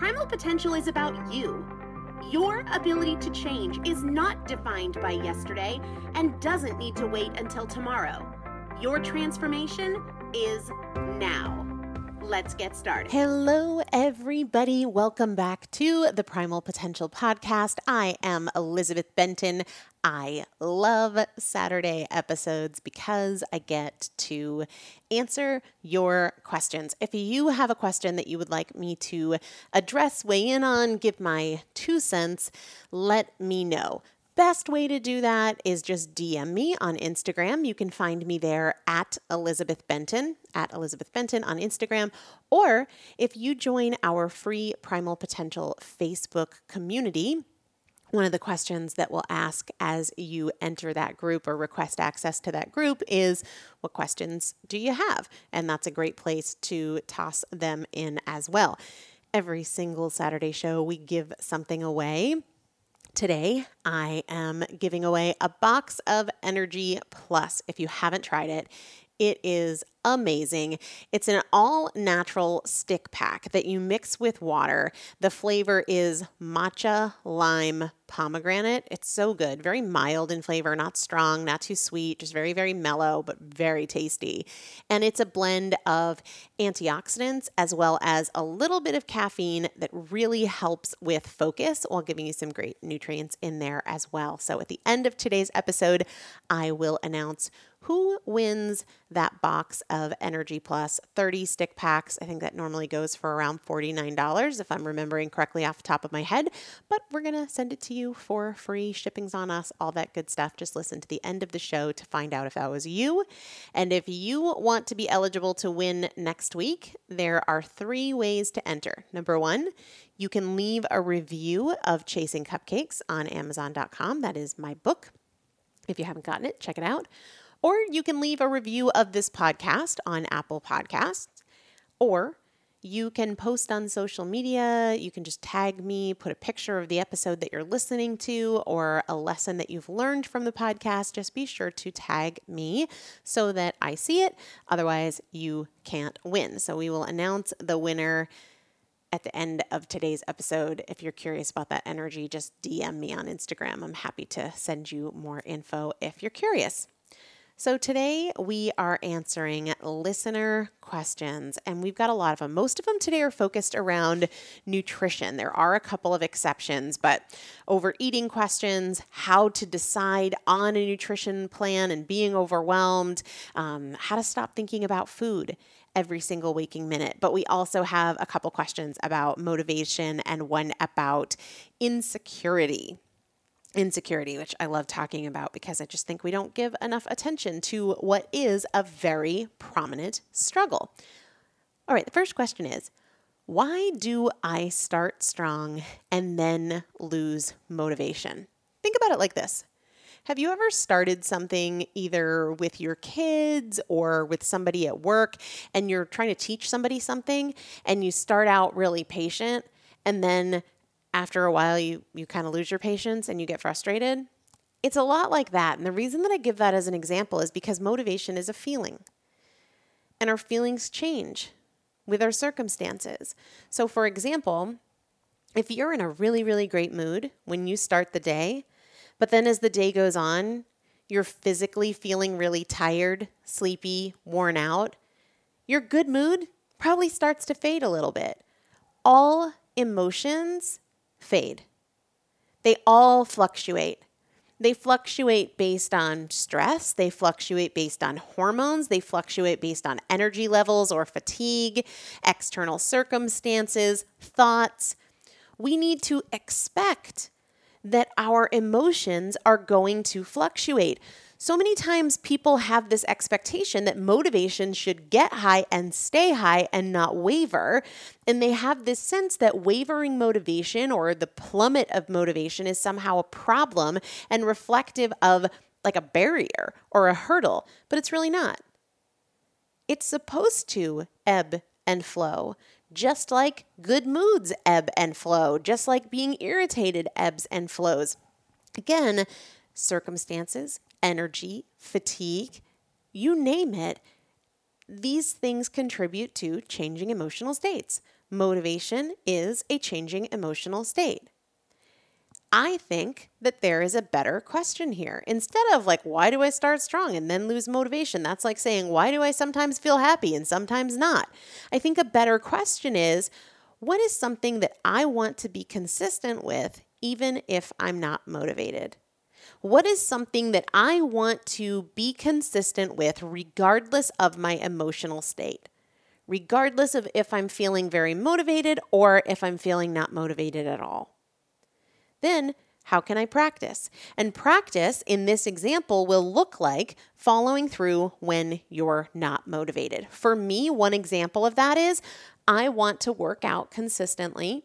Primal potential is about you. Your ability to change is not defined by yesterday and doesn't need to wait until tomorrow. Your transformation is now. Let's get started. Hello, everybody. Welcome back to the Primal Potential Podcast. I am Elizabeth Benton. I love Saturday episodes because I get to answer your questions. If you have a question that you would like me to address, weigh in on, give my two cents, let me know best way to do that is just DM me on Instagram. You can find me there at Elizabeth Benton, at Elizabeth Benton on Instagram. Or if you join our free Primal Potential Facebook community, one of the questions that we'll ask as you enter that group or request access to that group is what questions do you have? And that's a great place to toss them in as well. Every single Saturday show, we give something away. Today, I am giving away a box of Energy Plus. If you haven't tried it, it is amazing. It's an all natural stick pack that you mix with water. The flavor is matcha lime pomegranate. It's so good, very mild in flavor, not strong, not too sweet, just very, very mellow, but very tasty. And it's a blend of antioxidants as well as a little bit of caffeine that really helps with focus while giving you some great nutrients in there as well. So at the end of today's episode, I will announce who wins that box of Energy Plus 30 stick packs. I think that normally goes for around $49 if I'm remembering correctly off the top of my head, but we're going to send it to you for free. Shipping's on us, all that good stuff. Just listen to the end of the show to find out if that was you. And if you want to be eligible to win next week, there are three ways to enter. Number one, you can leave a review of Chasing Cupcakes on Amazon.com. That is my book. If you haven't gotten it, check it out. Or you can leave a review of this podcast on Apple Podcasts. Or you can post on social media. You can just tag me, put a picture of the episode that you're listening to or a lesson that you've learned from the podcast. Just be sure to tag me so that I see it. Otherwise, you can't win. So we will announce the winner at the end of today's episode. If you're curious about that energy, just DM me on Instagram. I'm happy to send you more info if you're curious. So, today we are answering listener questions, and we've got a lot of them. Most of them today are focused around nutrition. There are a couple of exceptions, but overeating questions, how to decide on a nutrition plan and being overwhelmed, um, how to stop thinking about food every single waking minute. But we also have a couple questions about motivation and one about insecurity insecurity, which I love talking about because I just think we don't give enough attention to what is a very prominent struggle. All right, the first question is why do I start strong and then lose motivation? Think about it like this. Have you ever started something either with your kids or with somebody at work and you're trying to teach somebody something and you start out really patient and then after a while you you kind of lose your patience and you get frustrated. It's a lot like that. And the reason that I give that as an example is because motivation is a feeling. And our feelings change with our circumstances. So for example, if you're in a really really great mood when you start the day, but then as the day goes on, you're physically feeling really tired, sleepy, worn out, your good mood probably starts to fade a little bit. All emotions fade. They all fluctuate. They fluctuate based on stress, they fluctuate based on hormones, they fluctuate based on energy levels or fatigue, external circumstances, thoughts. We need to expect that our emotions are going to fluctuate. So many times people have this expectation that motivation should get high and stay high and not waver. And they have this sense that wavering motivation or the plummet of motivation is somehow a problem and reflective of like a barrier or a hurdle, but it's really not. It's supposed to ebb and flow, just like good moods ebb and flow, just like being irritated ebbs and flows. Again, circumstances, energy, fatigue, you name it. These things contribute to changing emotional states. Motivation is a changing emotional state. I think that there is a better question here. Instead of like, why do I start strong and then lose motivation? That's like saying, why do I sometimes feel happy and sometimes not? I think a better question is, what is something that I want to be consistent with, even if I'm not motivated? What is something that I want to be consistent with, regardless of my emotional state? Regardless of if I'm feeling very motivated or if I'm feeling not motivated at all. Then, how can I practice? And practice in this example will look like following through when you're not motivated. For me, one example of that is I want to work out consistently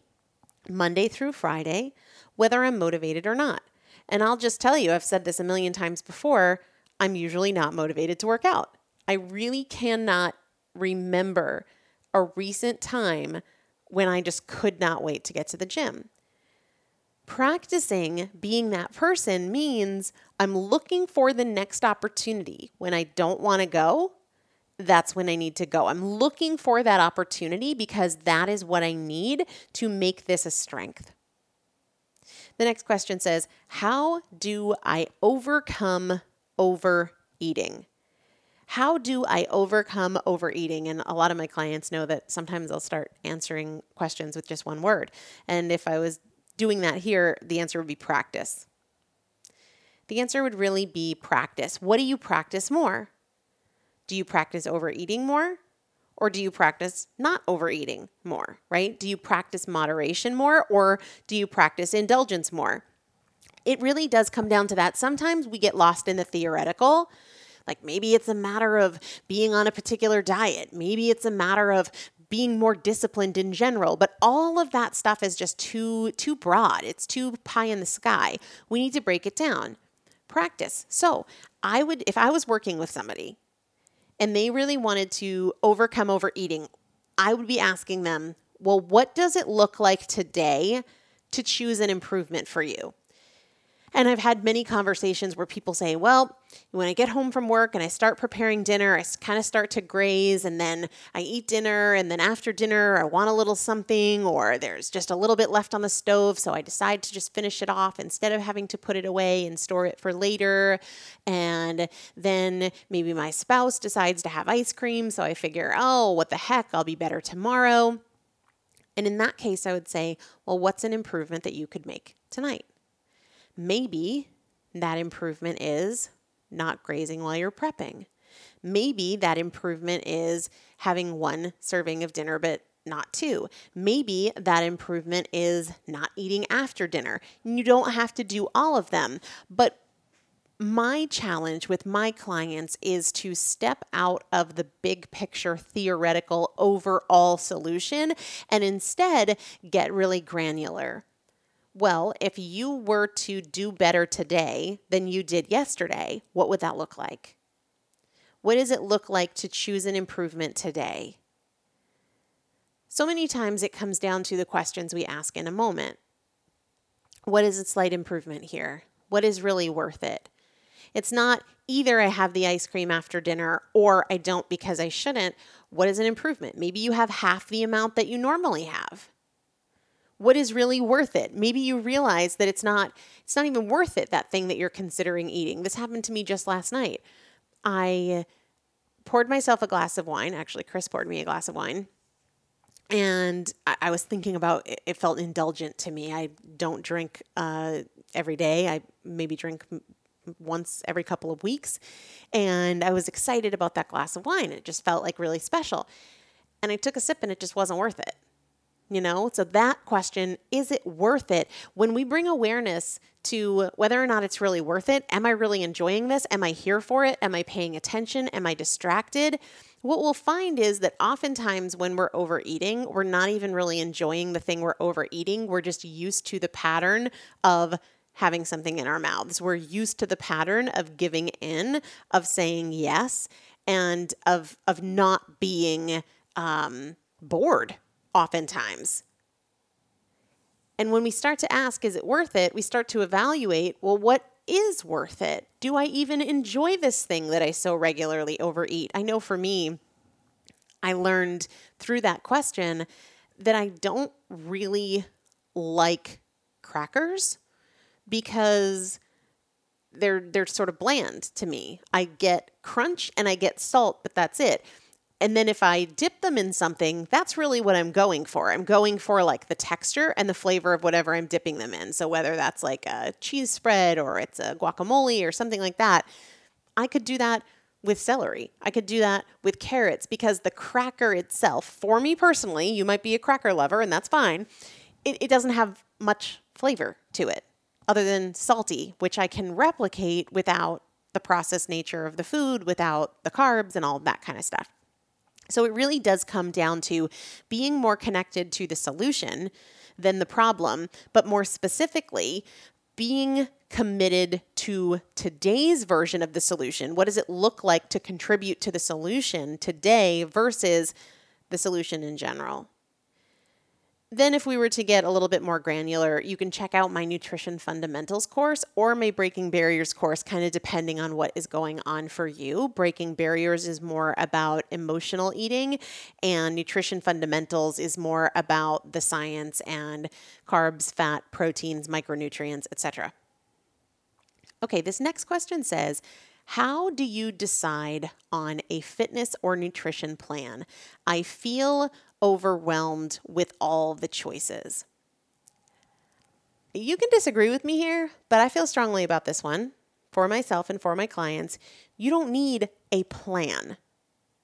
Monday through Friday, whether I'm motivated or not. And I'll just tell you, I've said this a million times before, I'm usually not motivated to work out. I really cannot remember a recent time when I just could not wait to get to the gym. Practicing being that person means I'm looking for the next opportunity. When I don't want to go, that's when I need to go. I'm looking for that opportunity because that is what I need to make this a strength. The next question says, How do I overcome overeating? How do I overcome overeating? And a lot of my clients know that sometimes I'll start answering questions with just one word. And if I was doing that here, the answer would be practice. The answer would really be practice. What do you practice more? Do you practice overeating more? Or do you practice not overeating more, right? Do you practice moderation more or do you practice indulgence more? It really does come down to that. Sometimes we get lost in the theoretical. Like maybe it's a matter of being on a particular diet. Maybe it's a matter of being more disciplined in general but all of that stuff is just too too broad it's too pie in the sky we need to break it down practice so i would if i was working with somebody and they really wanted to overcome overeating. I would be asking them well what does it look like today to choose an improvement for you and I've had many conversations where people say, well, when I get home from work and I start preparing dinner, I kind of start to graze and then I eat dinner. And then after dinner, I want a little something, or there's just a little bit left on the stove. So I decide to just finish it off instead of having to put it away and store it for later. And then maybe my spouse decides to have ice cream. So I figure, oh, what the heck, I'll be better tomorrow. And in that case, I would say, well, what's an improvement that you could make tonight? Maybe that improvement is not grazing while you're prepping. Maybe that improvement is having one serving of dinner, but not two. Maybe that improvement is not eating after dinner. You don't have to do all of them, but my challenge with my clients is to step out of the big picture theoretical overall solution and instead get really granular. Well, if you were to do better today than you did yesterday, what would that look like? What does it look like to choose an improvement today? So many times it comes down to the questions we ask in a moment. What is a slight improvement here? What is really worth it? It's not either I have the ice cream after dinner or I don't because I shouldn't. What is an improvement? Maybe you have half the amount that you normally have what is really worth it? Maybe you realize that it's not it's not even worth it that thing that you're considering eating. This happened to me just last night. I poured myself a glass of wine. Actually chris poured me a glass of wine. And I, I was thinking about it, it, felt indulgent to me. I don't drink uh, every day. I maybe drink once every couple of weeks. And i was excited about that glass of wine. It just felt like really special. And i took a sip and it just wasn't worth it you know, so that question is it worth it? When we bring awareness to whether or not it's really worth it, am I really enjoying this? Am I here for it? Am I paying attention? Am I distracted? What we'll find is that oftentimes when we're overeating, we're not even really enjoying the thing we're overeating. We're just used to the pattern of having something in our mouths. We're used to the pattern of giving in, of saying yes, and of of not being um, bored oftentimes. And when we start to ask, is it worth it? We start to evaluate, well, what is worth it? Do I even enjoy this thing that I so regularly overeat? I know for me, I learned through that question that I don't really like crackers. because they're they're sort of bland to me. I get crunch and I get salt, but that's it. And then if I dip them in something, that's really what I'm going for. I'm going for like the texture and the flavor of whatever I'm dipping them in. So whether that's like a cheese spread or it's a guacamole or something like that, I could do that with celery. I could do that with carrots because the cracker itself, for me personally, you might be a cracker lover and that's fine, it, it doesn't have much flavor to it other than salty, which I can replicate without the processed nature of the food, without the carbs and all that kind of stuff. So it really does come down to being more connected to the solution than the problem, but more specifically, being committed to today's version of the solution. What does it look like to contribute to the solution today versus the solution in general? Then, if we were to get a little bit more granular, you can check out my Nutrition Fundamentals course or my Breaking Barriers course, kind of depending on what is going on for you. Breaking Barriers is more about emotional eating, and Nutrition Fundamentals is more about the science and carbs, fat, proteins, micronutrients, etc. Okay, this next question says, how do you decide on a fitness or nutrition plan? I feel overwhelmed with all the choices. You can disagree with me here, but I feel strongly about this one for myself and for my clients. You don't need a plan.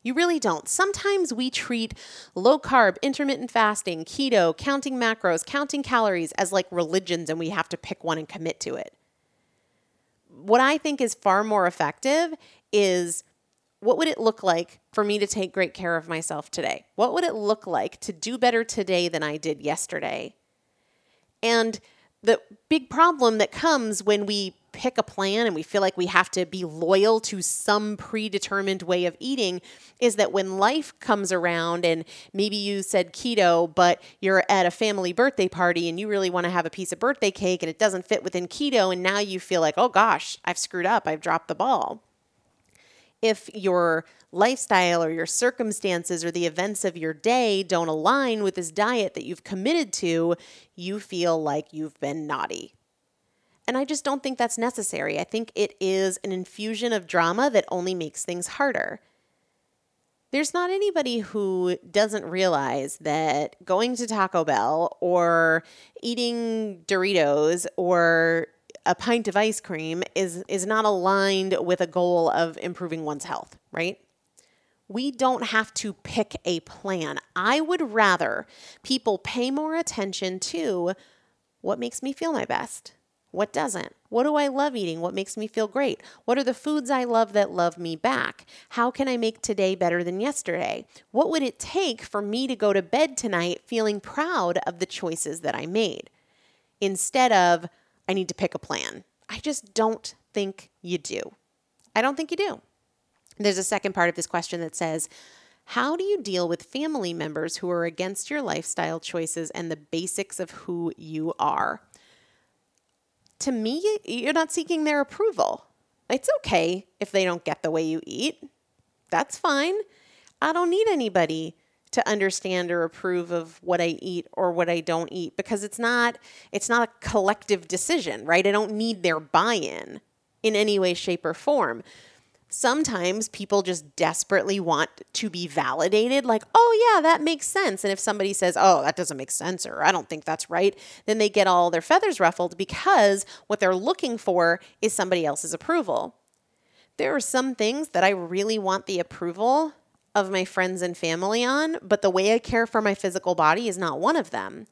You really don't. Sometimes we treat low carb, intermittent fasting, keto, counting macros, counting calories as like religions and we have to pick one and commit to it. What I think is far more effective is what would it look like for me to take great care of myself today? What would it look like to do better today than I did yesterday? And the big problem that comes when we pick a plan and we feel like we have to be loyal to some predetermined way of eating is that when life comes around and maybe you said keto, but you're at a family birthday party and you really want to have a piece of birthday cake and it doesn't fit within keto, and now you feel like, oh gosh, I've screwed up, I've dropped the ball if your lifestyle or your circumstances or the events of your day don't align with this diet that you've committed to, you feel like you've been naughty. And I just don't think that's necessary. I think it is an infusion of drama that only makes things harder. There's not anybody who doesn't realize that going to Taco Bell or eating Doritos or a pint of ice cream is is not aligned with a goal of improving one's health, right? We don't have to pick a plan. I would rather people pay more attention to what makes me feel my best. What doesn't? What do I love eating? What makes me feel great? What are the foods I love that love me back? How can I make today better than yesterday? What would it take for me to go to bed tonight feeling proud of the choices that I made? Instead of, I need to pick a plan. I just don't think you do. I don't think you do. There's a second part of this question that says, how do you deal with family members who are against your lifestyle choices and the basics of who you are? To me, you're not seeking their approval. It's okay if they don't get the way you eat. That's fine. I don't need anybody to understand or approve of what I eat or what I don't eat because it's not it's not a collective decision, right? I don't need their buy-in in any way shape or form. Sometimes people just desperately want to be validated like, "Oh yeah, that makes sense." And if somebody says, "Oh, that doesn't make sense," or "I don't think that's right," then they get all their feathers ruffled because what they're looking for is somebody else's approval. There are some things that I really want the approval of my friends and family on, but the way I care for my physical body is not one of them.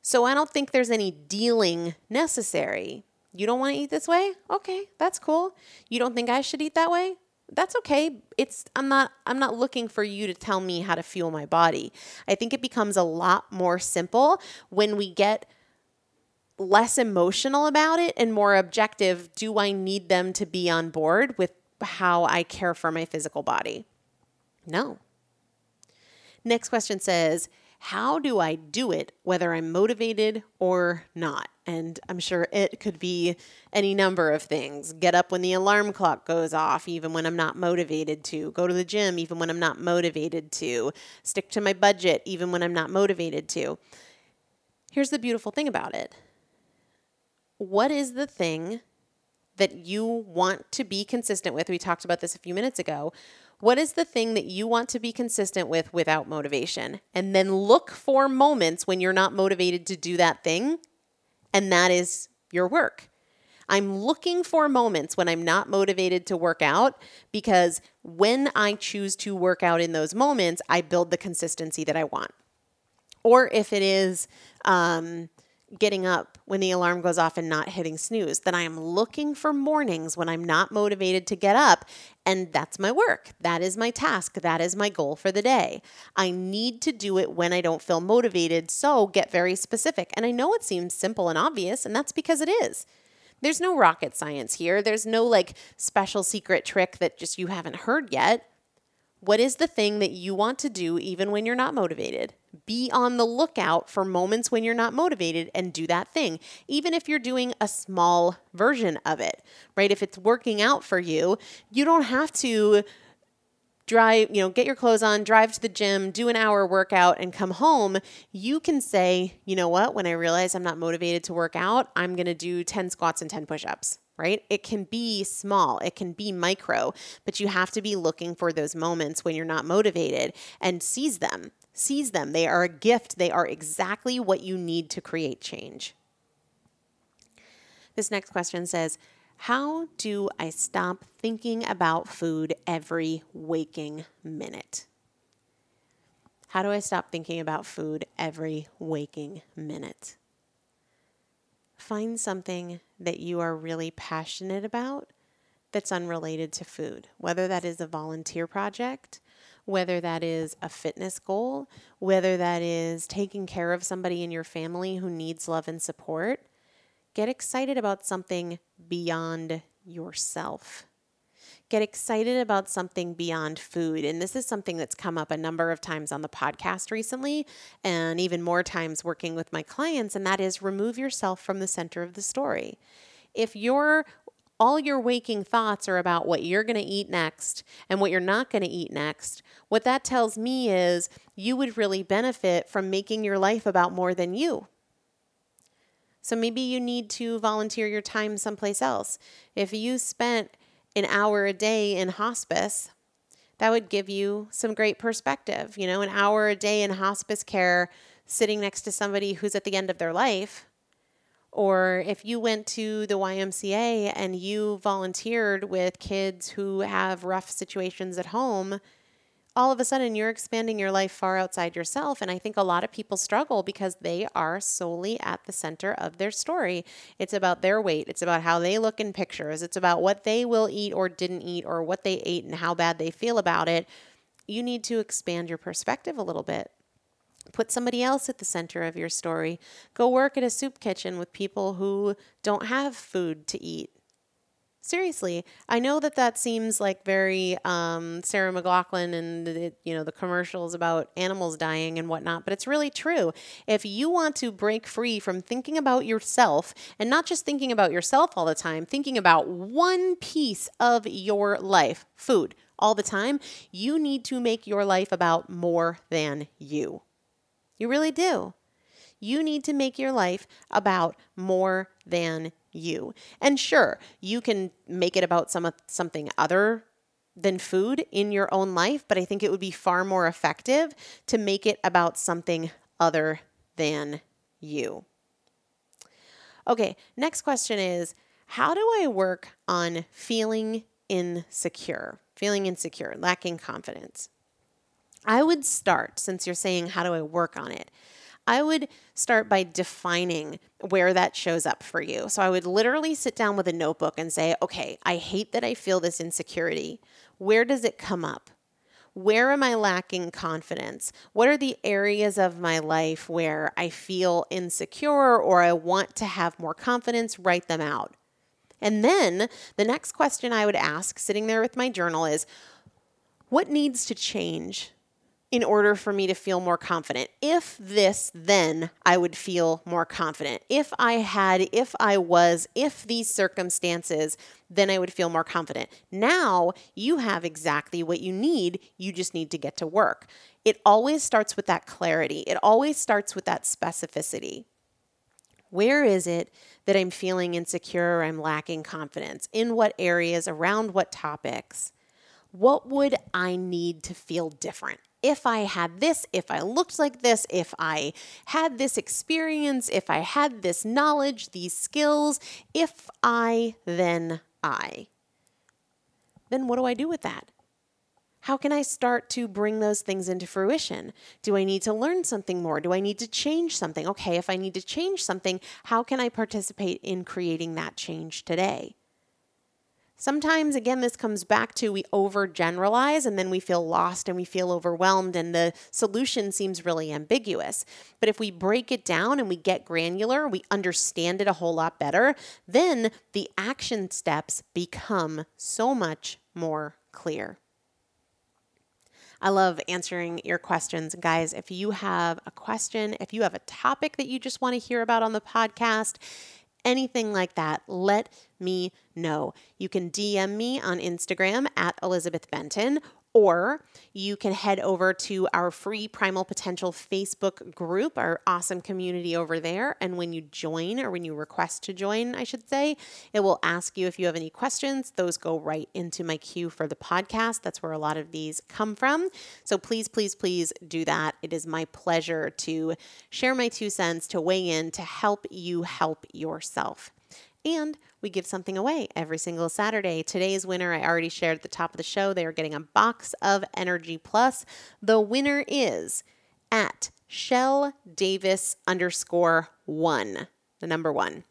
So I don't think there's any dealing necessary. You don't want to eat this way? Okay, that's cool. You don't think I should eat that way? That's okay. It's I'm not I'm not looking for you to tell me how to fuel my body. I think it becomes a lot more simple when we get less emotional about it and more objective. Do I need them to be on board with how I care for my physical body? No. Next question says, How do I do it whether I'm motivated or not? And I'm sure it could be any number of things. Get up when the alarm clock goes off, even when I'm not motivated to. Go to the gym, even when I'm not motivated to. Stick to my budget, even when I'm not motivated to. Here's the beautiful thing about it what is the thing that you want to be consistent with? We talked about this a few minutes ago. What is the thing that you want to be consistent with without motivation? And then look for moments when you're not motivated to do that thing, and that is your work. I'm looking for moments when I'm not motivated to work out because when I choose to work out in those moments, I build the consistency that I want. Or if it is um, getting up when the alarm goes off and not hitting snooze, then I am looking for mornings when I'm not motivated to get up. And that's my work. That is my task. That is my goal for the day. I need to do it when I don't feel motivated. So get very specific. And I know it seems simple and obvious, and that's because it is. There's no rocket science here. There's no like special secret trick that just you haven't heard yet. What is the thing that you want to do even when you're not motivated? Be on the lookout for moments when you're not motivated and do that thing, even if you're doing a small version of it, right? If it's working out for you, you don't have to drive, you know, get your clothes on, drive to the gym, do an hour workout, and come home, you can say, you know what, when I realize I'm not motivated to work out, I'm going to do 10 squats and 10 push ups. Right? It can be small, it can be micro, but you have to be looking for those moments when you're not motivated and seize them. Seize them. They are a gift, they are exactly what you need to create change. This next question says, how do I stop thinking about food every waking minute? How do I stop thinking about food every waking minute? Find something that you are really passionate about that's unrelated to food, whether that is a volunteer project, whether that is a fitness goal, whether that is taking care of somebody in your family who needs love and support Get excited about something beyond yourself. Get excited about something beyond food. And this is something that's come up a number of times on the podcast recently, and even more times working with my clients, and that is remove yourself from the center of the story. If you're all your waking thoughts are about what you're going to eat next and what you're not going to eat next, what that tells me is you would really benefit from making your life about more than you. So maybe you need to volunteer your time someplace else. If you spent an hour a day in hospice, that would give you some great perspective. You know, an hour a day in hospice care sitting next to somebody who's at the end of their life. Or if you went to the YMCA and you volunteered with kids who have rough situations at home, all of a sudden you're expanding your life far outside yourself. And I think a lot of people struggle because they are solely at the center of their story. It's about their weight, it's about how they look in pictures, it's about what they will eat or didn't eat, or what they ate and how bad they feel about it. You need to expand your perspective a little bit. Put somebody else at the center of your story. Go work at a soup kitchen with people who don't have food to eat Seriously, I know that that seems like very um, Sarah McLachlan and the, you know the commercials about animals dying and whatnot, but it's really true. If you want to break free from thinking about yourself and not just thinking about yourself all the time, thinking about one piece of your life, food, all the time, you need to make your life about more than you. You really do. You need to make your life about more than you. And sure, you can make it about some something other than food in your own life, but I think it would be far more effective to make it about something other than you. Okay, next question is how do I work on feeling insecure, feeling insecure, lacking confidence? I would start, since you're saying, how do I work on it? I would start by defining where that shows up for you. So I would literally sit down with a notebook and say, okay, I hate that I feel this insecurity. Where does it come up? Where am I lacking confidence? What are the areas of my life where I feel insecure or I want to have more confidence? Write them out. And then the next question I would ask, sitting there with my journal, is what needs to change in order for me to feel more confident. If this, then I would feel more confident. If I had, if I was, if these circumstances, then I would feel more confident. Now you have exactly what you need. You just need to get to work. It always starts with that clarity, it always starts with that specificity. Where is it that I'm feeling insecure or I'm lacking confidence? In what areas, around what topics? What would I need to feel different? If I had this, if I looked like this, if I had this experience, if I had this knowledge, these skills, if I, then I. Then what do I do with that? How can I start to bring those things into fruition? Do I need to learn something more? Do I need to change something? Okay, if I need to change something, how can I participate in creating that change today? Sometimes, again, this comes back to we overgeneralize and then we feel lost and we feel overwhelmed, and the solution seems really ambiguous. But if we break it down and we get granular, we understand it a whole lot better, then the action steps become so much more clear. I love answering your questions. Guys, if you have a question, if you have a topic that you just want to hear about on the podcast, anything like that, let me know. You can DM me on Instagram at Elizabeth Benton or you can head over to our free Primal Potential Facebook group, our awesome community over there. And when you join, or when you request to join, I should say, it will ask you if you have any questions. Those go right into my queue for the podcast. That's where a lot of these come from. So please, please, please do that. It is my pleasure to share my two cents, to weigh in, to help you help yourself. And we give something away every single Saturday. Today's winner, I already shared at the top of the show. They are getting a box of Energy Plus. The winner is at Shell Davis underscore one, the number one.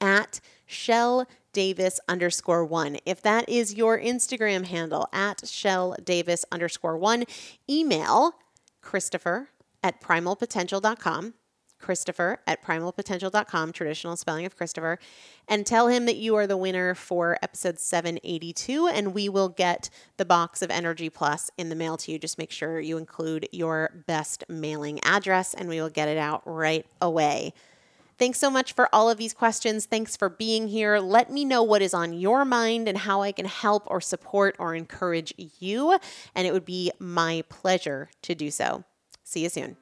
At Shell Davis underscore one. If that is your Instagram handle, at Shell Davis underscore one, email Christopher at primalpotential.com. Christopher at primalpotential.com, traditional spelling of Christopher, and tell him that you are the winner for episode 782, and we will get the box of Energy Plus in the mail to you. Just make sure you include your best mailing address, and we will get it out right away. Thanks so much for all of these questions. Thanks for being here. Let me know what is on your mind and how I can help or support or encourage you, and it would be my pleasure to do so. See you soon.